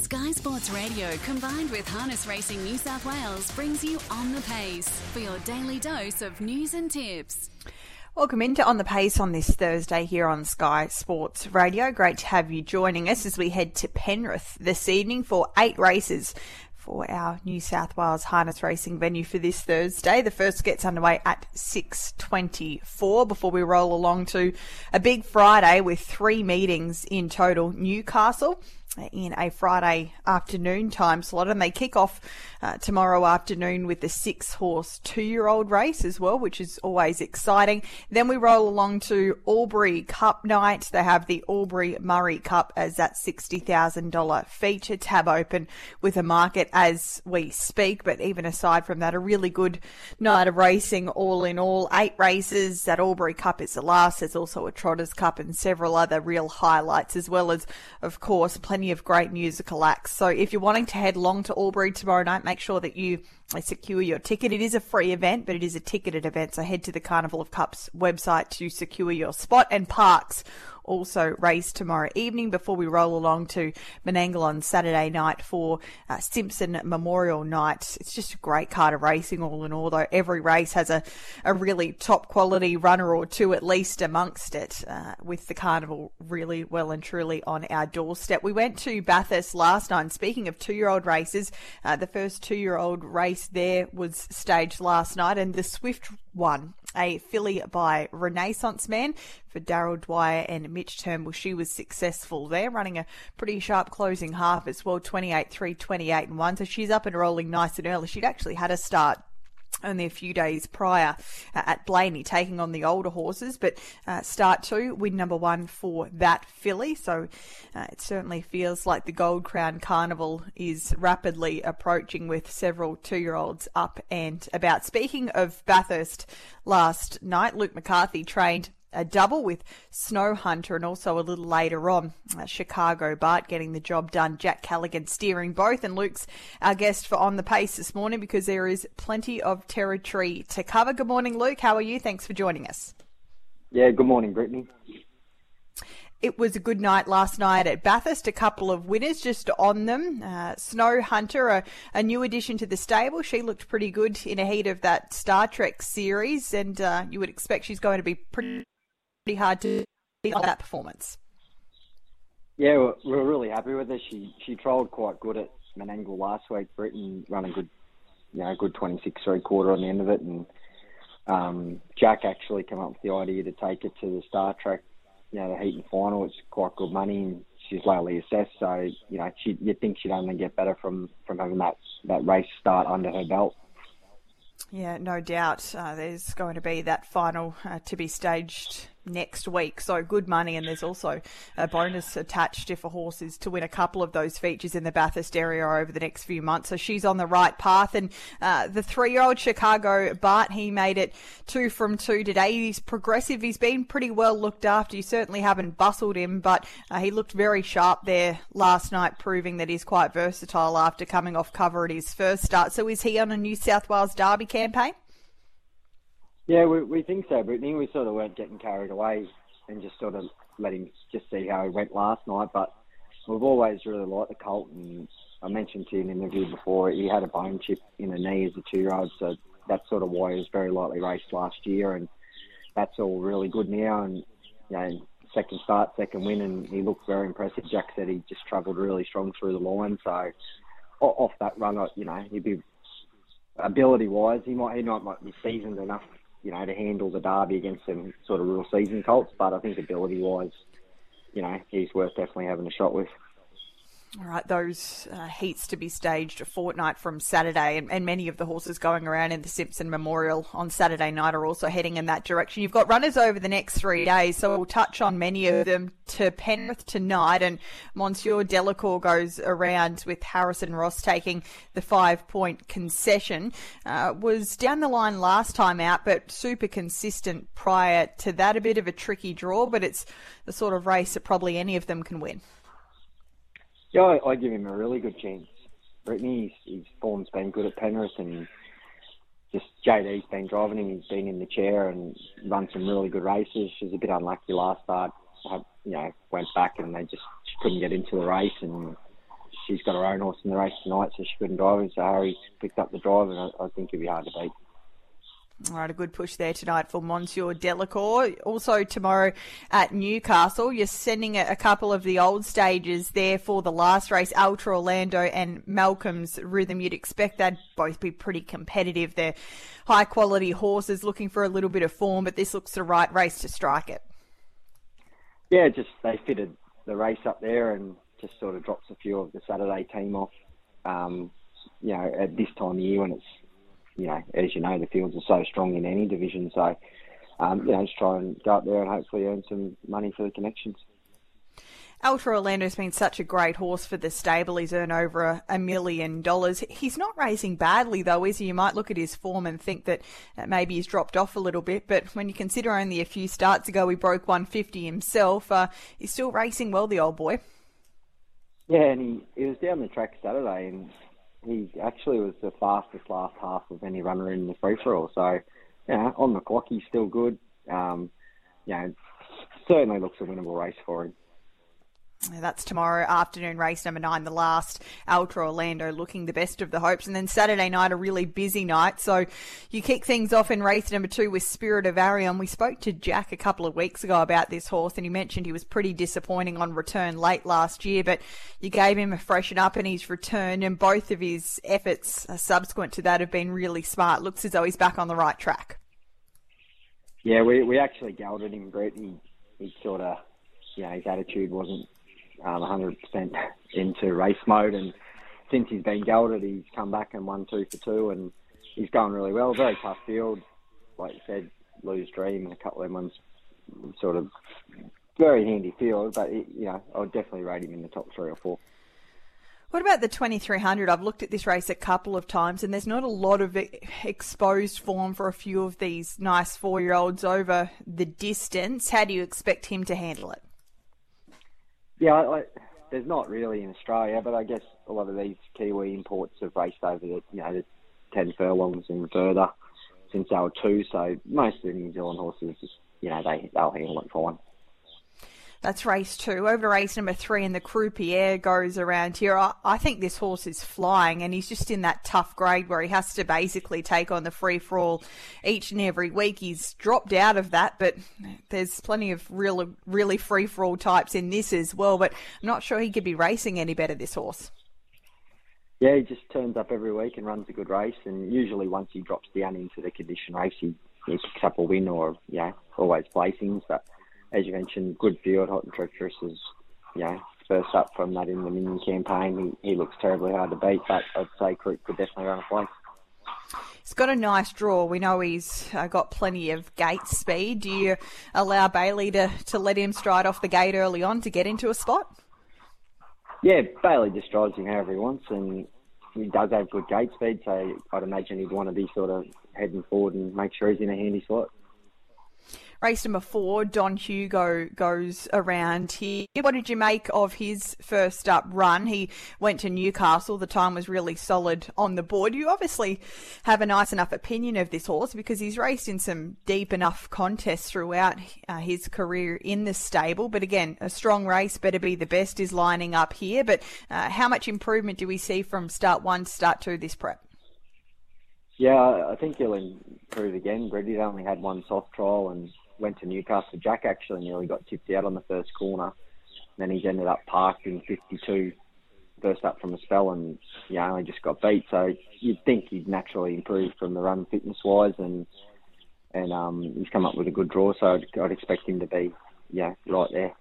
Sky Sports Radio combined with Harness Racing New South Wales brings you On the Pace for your daily dose of news and tips. Welcome into On the Pace on this Thursday here on Sky Sports Radio. Great to have you joining us as we head to Penrith this evening for eight races for our New South Wales harness racing venue for this Thursday. The first gets underway at 6:24 before we roll along to a big Friday with three meetings in total. Newcastle in a Friday afternoon time slot, and they kick off uh, tomorrow afternoon with the six horse two year old race as well, which is always exciting. Then we roll along to Albury Cup night. They have the Albury Murray Cup as that $60,000 feature tab open with a market as we speak. But even aside from that, a really good night of racing all in all. Eight races. That Albury Cup is the last. There's also a Trotters Cup and several other real highlights, as well as, of course, plenty plenty of great musical acts. So if you're wanting to head along to Albury tomorrow night, make sure that you secure your ticket. It is a free event, but it is a ticketed event. So head to the Carnival of Cups website to secure your spot and parks also race tomorrow evening before we roll along to Menangle on Saturday night for uh, Simpson Memorial Night. It's just a great card of racing all in all, though every race has a, a really top quality runner or two at least amongst it, uh, with the carnival really well and truly on our doorstep. We went to Bathurst last night, and speaking of two year old races, uh, the first two year old race there was staged last night, and the Swift one, a filly by Renaissance Man for Daryl Dwyer and Mitch Turnbull. She was successful there, running a pretty sharp closing half as well, 28 3, 28 and 1. So she's up and rolling nice and early. She'd actually had a start only a few days prior uh, at Blayney, taking on the older horses. But uh, start two, win number one for that filly. So uh, it certainly feels like the Gold Crown Carnival is rapidly approaching with several two year olds up and about. Speaking of Bathurst last night, Luke McCarthy trained a double with Snow Hunter and also a little later on uh, Chicago Bart getting the job done. Jack Callaghan steering both and Luke's our guest for On the Pace this morning because there is plenty of territory to cover. Good morning, Luke. How are you? Thanks for joining us. Yeah, good morning, Brittany. It was a good night last night at Bathurst. A couple of winners just on them. Uh, Snow Hunter, a, a, new addition to the stable. She looked pretty good in a heat of that Star Trek series, and uh, you would expect she's going to be pretty pretty hard to be beat that performance. Yeah, we're, we're really happy with her. She she trolled quite good at Menangle last week. Britain run a good, you know, good 26 three quarter on the end of it, and um, Jack actually came up with the idea to take it to the Star Trek, you know, the heat and final. It's quite good money, and she's lowly assessed. So you know, she you'd think she'd only get better from from having that that race start under her belt. Yeah, no doubt. Uh, there's going to be that final uh, to be staged next week. So good money, and there's also a bonus attached if a horse is to win a couple of those features in the Bathurst area over the next few months. So she's on the right path. And uh, the three-year-old Chicago Bart, he made it two from two today. He's progressive. He's been pretty well looked after. You certainly haven't bustled him, but uh, he looked very sharp there last night, proving that he's quite versatile after coming off cover at his first start. So is he on a New South Wales Derby campaign? Yeah, we, we think so, Brittany. We sort of weren't getting carried away and just sort of let him just see how he went last night. But we've always really liked the colt, and I mentioned to you in an interview before he had a bone chip in the knee as a two-year-old, so that's sort of why he was very lightly raced last year, and that's all really good now. And you know, second start, second win, and he looked very impressive. Jack said he just travelled really strong through the line, so off that run, you know, he'd be ability-wise, he might he might, might be seasoned enough you know, to handle the derby against some sort of real season colts. But I think ability wise, you know, he's worth definitely having a shot with. All right, those uh, heats to be staged a fortnight from Saturday, and, and, many of the horses going around in the Simpson Memorial on Saturday night are also heading in that direction. You've got runners over the next three days, so we'll touch on many of them to Penrith tonight. And Monsieur Delacour goes around with Harrison Ross taking the five point concession. Uh, was down the line last time out, but super consistent prior to that. A bit of a tricky draw, but it's the sort of race that probably any of them can win. Yeah, I, I give him a really good chance. Brittany, his, his form's been good at Penrith, and just JD's been driving him. He's been in the chair and run some really good races. She was a bit unlucky last start. You know, went back and they just couldn't get into the race, and she's got her own horse in the race tonight, so she couldn't drive him. So Harry picked up the drive, and I, I think he'll be hard to beat. All right, a good push there tonight for Monsieur Delacour. Also tomorrow at Newcastle, you're sending a, couple of the old stages there for the last race, Ultra Orlando and Malcolm's Rhythm. You'd expect that both be pretty competitive. They're high quality horses looking for a little bit of form, but this looks the right race to strike it. Yeah, just they fitted the race up there and just sort of drops a few of the Saturday team off. Um, you know, at this time of year when it's you know, as you know, the fields are so strong in any division. So, um, you know, just try and go up there and hopefully earn some money for the connections. Ultra Orlando's been such a great horse for the stable. He's earned over a, a, million dollars. He's not racing badly, though, is he? You might look at his form and think that maybe he's dropped off a little bit, but when you consider only a few starts ago he broke 150 himself, uh, he's still racing well, the old boy. Yeah, and he, he was down the track Saturday, and he actually was the fastest last half of any runner in the free for all. So, you know, on the clock, he's still good. Um, you know, certainly looks a winnable race for him. That's tomorrow afternoon, race number nine, the last Ultra Orlando, looking the best of the hopes. And then Saturday night, a really busy night. So you kick things off in race number two with Spirit of Arion. We spoke to Jack a couple of weeks ago about this horse, and he mentioned he was pretty disappointing on return late last year, but you gave him a freshen up and he's returned, and both of his efforts uh, subsequent to that have been really smart. Looks as though he's back on the right track. Yeah, we, we actually gelded him, Brett. He, he sort of, you know, his attitude wasn't um, 100% into race mode. And since he's been gelded, he's come back and won two for two, and he's going really well. Very tough field, like you said, lose dream a couple of ones, sort of very handy field. But it, you know, I would definitely rate him in the top three or four. What about the 2300? I've looked at this race a couple of times, and there's not a lot of exposed form for a few of these nice four year olds over the distance. How do you expect him to handle it? Yeah, like, there's not really in Australia, but I guess a lot of these Kiwi imports have raced over the you know the ten furlongs and further since they were two. So most of the New Zealand horses, you know, they they'll handle it fine. That's race two. Over to race number three, and the Croupier goes around here. I, I, think this horse is flying, and he's just in that tough grade where he has to basically take on the free for all each and every week. He's dropped out of that, but there's plenty of real, really free for all types in this as well. But I'm not sure he could be racing any better, this horse. Yeah, he just turns up every week and runs a good race, and usually once he drops down into the condition race, he, he picks up a win or, yeah, always placings. But as you mentioned, good field. Hot and treacherous is, you know, first up from that Inter Dominion campaign. He, he looks terribly hard to beat, but I'd say Crook could definitely run a place. He's got a nice draw. We know he's uh, got plenty of gate speed. Do you allow Bailey to, to let him stride off the gate early on to get into a spot? Yeah, Bailey just drives him however he wants, and he does have good gate speed, so I'd imagine he'd want to be sort of heading forward and make sure he's in a handy slot. Race number four, Don Hugo goes around here. What did you make of his first up run? He went to Newcastle. The time was really solid on the board. You obviously have a nice enough opinion of this horse because he's raced in some deep enough contests throughout uh, his career in the stable. But again, a strong race, better be the best, is lining up here. But uh, how much improvement do we see from start one start two this prep? Yeah, I think he'll improve again. Brady's only had one soft trial and went to Newcastle. Jack actually nearly got tipped out on the first corner. Then he's ended up parked in 52, first up from a spell, and yeah, only just got beat. So you'd think he'd naturally improve from the run fitness wise, and and um, he's come up with a good draw. So I'd, I'd expect him to be yeah right there.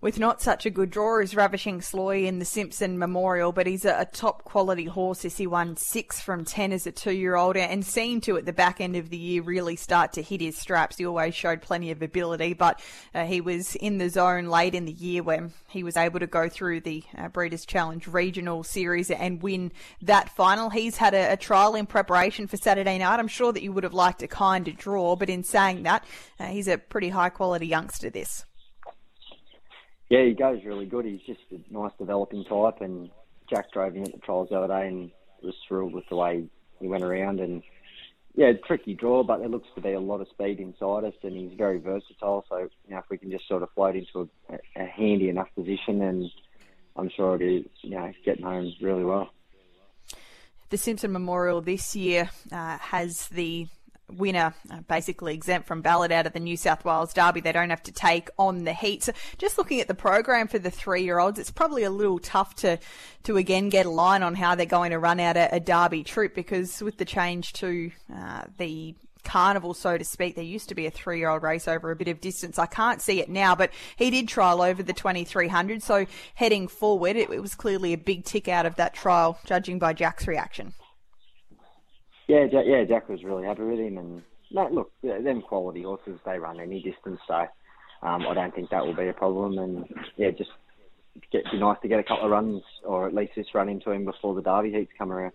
With not such a good draw as Ravishing Sloy in the Simpson Memorial, but he's a, a top quality horse as he won six from ten as a two year old and seemed to at the back end of the year really start to hit his straps. He always showed plenty of ability, but uh, he was in the zone late in the year when he was able to go through the uh, Breeders' Challenge Regional Series and win that final. He's had a, a, trial in preparation for Saturday night. I'm sure that you would have liked a kinder draw, but in saying that, uh, he's a pretty high quality youngster, this. Yeah, he goes really good. He's just a nice developing type, and Jack drove him at the trials the other day and was thrilled with the way he went around. And yeah, tricky draw, but there looks to be a lot of speed inside us, and he's very versatile. So you know, if we can just sort of float into a, a handy enough position, then I'm sure he'll be you know getting home really well. The Simpson Memorial this year uh, has the winner uh, basically exempt from ballot out of the New South Wales Derby. They don't have to take on the heat. So just looking at the program for the three-year-olds, it's probably a little tough to to again get a line on how they're going to run out a, a Derby troop because with the change to uh, the carnival, so to speak. There used to be a three year old race over a bit of distance. I can't see it now, but he did trial over the 2300. So heading forward, it, it was clearly a big tick out of that trial, judging by Jack's reaction. Yeah, Jack, yeah, Jack was really happy with him, and no, look, them quality horses they run any distance, so um, I don't think that will be a problem. And yeah, just get, be nice to get a couple of runs, or at least just run into him before the Derby heats come around.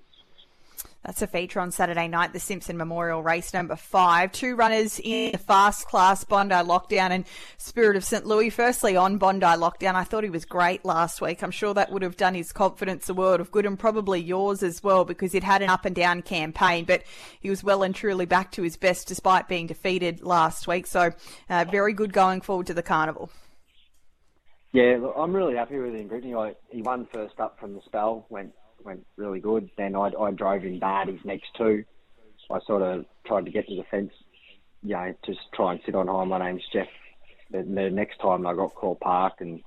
That's a feature on Saturday night, the Simpson Memorial Race number five. Two runners in the fast class, Bondi Lockdown and Spirit of St. Louis. Firstly, on Bondi Lockdown, I thought he was great last week. I'm sure that would have done his confidence a world of good and probably yours as well because he'd had an up and down campaign, but he was well and truly back to his best despite being defeated last week. So, uh, very good going forward to the carnival. Yeah, look, I'm really happy with him, Brittany. He won first up from the spell, went went really good. Then I, I drove him bad his next two. I sort of tried to get to the fence, you know, just try and sit on high. My name's Jeff. Then the next time I got called parked, and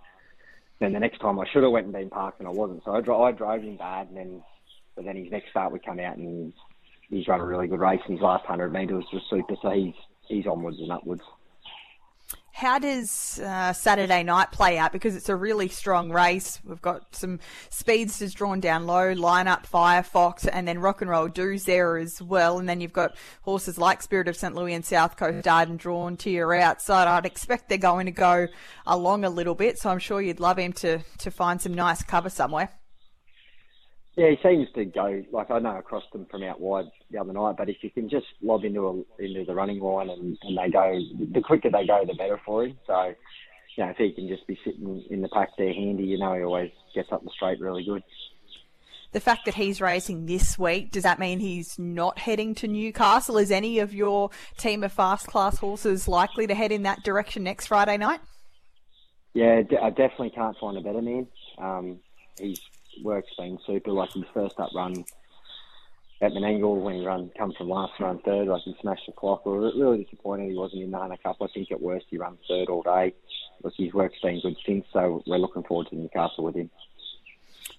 then the next time I should have went and been parked, and I wasn't. So I, dro- I drove him bad, and then but then his next start would come out, and he's run a really good race. His last hundred metres was super, so he's he's onwards and upwards. How does uh, Saturday night play out? Because it's a really strong race. We've got some speedsters drawn down low, lineup Firefox, and then Rock and Roll Do's there as well. And then you've got horses like Spirit of St. Louis and South Coast Darden drawn to your outside. I'd expect they're going to go along a little bit, so I'm sure you'd love him to, to find some nice cover somewhere. Yeah, he seems to go like I know I crossed them from out wide the other night, but if you can just lob into a, into the running line and, and they go, the quicker they go, the better for him. So, you know, if he can just be sitting in the pack there handy, you know, he always gets up the straight really good. The fact that he's racing this week, does that mean he's not heading to Newcastle? Is any of your team of fast class horses likely to head in that direction next Friday night? Yeah, I definitely can't find a better man. Um, he's work's been super. Like his first up run at Menangle when he run come from last run third, like he smashed the clock. We were really disappointed he wasn't in the Hunter Cup. I think at worst he ran third all day. Look, his work's been good since, so we're looking forward to Newcastle with him.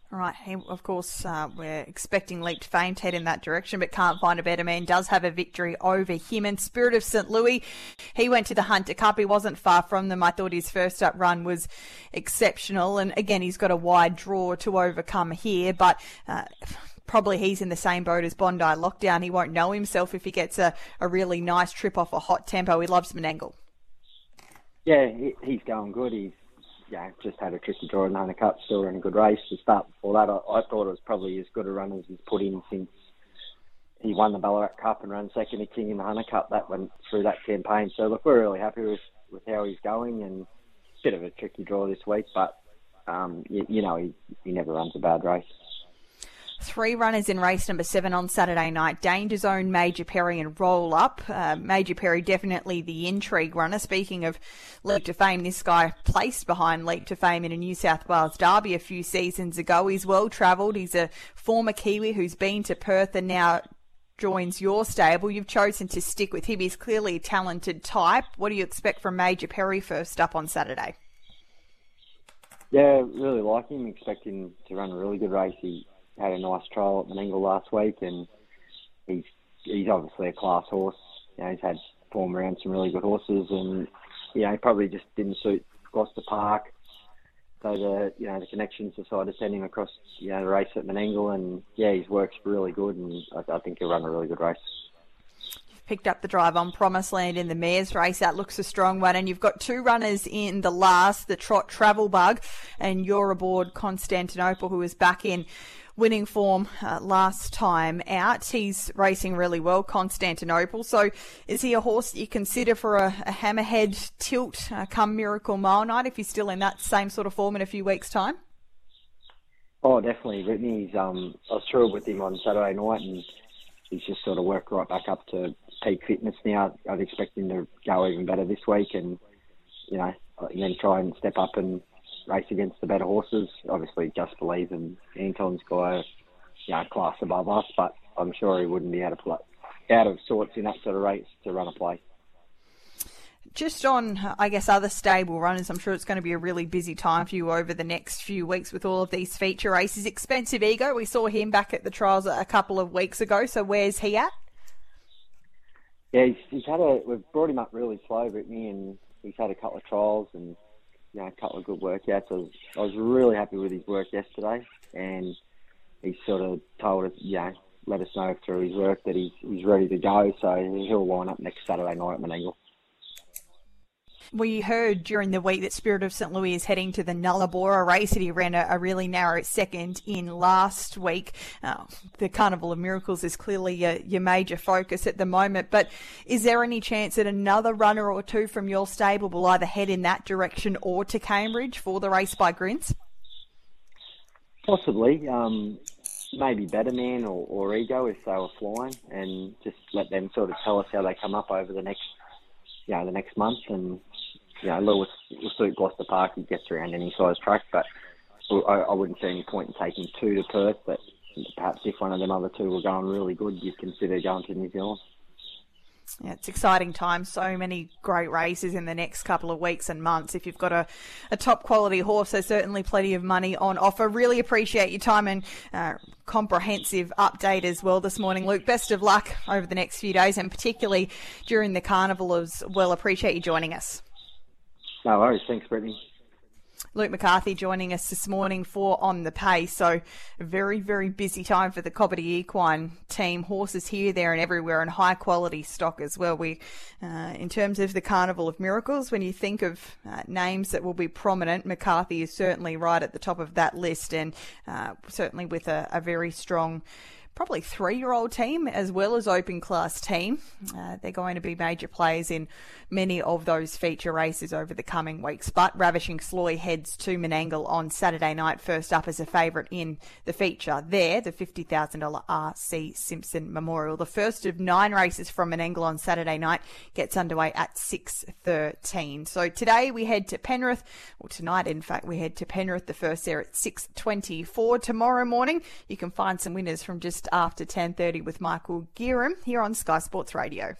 Right, he, of course, uh, we're expecting Leap to Fame head in that direction, but can't find a better man. Does have a victory over him. And Spirit of St. Louis, he went to the Hunter Cup. He wasn't far from them. I thought his first up run was exceptional. And again, he's got a wide draw to overcome here, but. Uh, probably he's in the same boat as Bondi lockdown. He won't know himself if he gets a, a really nice trip off a hot tempo. He loves Menangle. Yeah, he's going good. He's yeah, just had a tricky draw in the Hunter Cup, still in a good race. To start before that, I, I thought it was probably as good a run as he's put in since he won the Ballarat Cup and ran second to King in the Hunter Cup. That went through that campaign. So look, we're really happy with, with how he's going and a bit of a tricky draw this week, but um, you, you know he, he never runs a bad race. Three runners in race number seven on Saturday night. Danger Zone, Major Perry, and Roll Up. Uh, Major Perry definitely the intrigue runner. Speaking of Leap to Fame, this guy placed behind Leap to Fame in a New South Wales Derby a few seasons ago. He's well travelled. He's a former Kiwi who's been to Perth and now joins your stable. You've chosen to stick with him. He's clearly a talented type. What do you expect from Major Perry first up on Saturday? Yeah, really like him. Expecting to run a really good race. He had a nice trial at Menangle last week, and he's he's obviously a class horse. You know, he's had form around some really good horses, and you know, he probably just didn't suit Gloucester Park. So the you know the connections decided to send him across you know the race at Menangle, and yeah, his work's really good, and I, I think he'll run a really good race You've picked up the drive on Promised Land in the Mares race. That looks a strong one. And you've got two runners in the last, the Trot Travel Bug, and you're aboard Constantinople, who is back in winning form uh, last time out. He's racing really well, Constantinople. So is he a horse that you consider for a, a hammerhead tilt uh, come Miracle Mile night if he's still in that same sort of form in a few weeks' time? Oh, definitely. Whitney's, um, I was thrilled with him on Saturday night and he's just sort of worked right back up to peak fitness now. I'd expect him to go even better this week and, you know, and then try and step up and race against the better horses. Obviously, Just Believe and Anton's guy, you know, class above us, but I'm sure he wouldn't be out of play, out of sorts in that sort of race to run a play. Just on, I guess, other stable runners, I'm sure it's going to be a really busy time for you over the next few weeks with all of these feature races. Expensive Ego, we saw him back at the trials a couple of weeks ago, so where's he at? Yeah, he's, he's had a. We've brought him up really slow, Brittany, and he's had a couple of trials and you know a couple of good workouts. I was, I was really happy with his work yesterday, and he sort of told us, you know, let us know through his work that he's he's ready to go. So he'll line up next Saturday night at Menangle. We heard during the week that Spirit of St. Louis is heading to the Nullarbor race he ran a, a, really narrow second in last week. Uh, the Carnival of Miracles is clearly your, your, major focus at the moment, but is there any chance that another runner or two from your stable will either head in that direction or to Cambridge for the race by Grins? Possibly. Um, maybe Better Man or, or Ego if they were flying and just let them sort of tell us how they come up over the next know, the next month and you know, Louis will suit Gloucester Park. He gets around any size track, but I, I wouldn't see any point in taking two to Perth. But perhaps if one of them other two were going really good, you'd consider going to New Zealand. Yeah, it's exciting times. So many great races in the next couple of weeks and months. If you've got a, a top quality horse, there's certainly plenty of money on offer. Really appreciate your time and uh, comprehensive update as well this morning, Luke. Best of luck over the next few days and particularly during the carnival as well. Appreciate you joining us. No worries. Thanks, Brittany. Luke McCarthy joining us this morning for On the Pace. So, a very, very busy time for the Cobbitty Equine team. Horses here, there, and everywhere, and high quality stock as well. We, uh, in terms of the Carnival of Miracles, when you think of uh, names that will be prominent, McCarthy is certainly right at the top of that list, and uh, certainly with a, a very strong probably three year old team as well as open class team. Uh, they're going to be major players in many of those feature races over the coming weeks. But Ravishing Sloy heads to Menangle on Saturday night, first up as a favourite in the feature. There, the $50,000 RC Simpson Memorial. The first of nine races from Menangle on Saturday night gets underway at 6.13. So today we head to Penrith, or tonight in fact we head to Penrith, the first there at 6.24. Tomorrow morning you can find some winners from just after 10.30 with Michael Gearam here on Sky Sports Radio.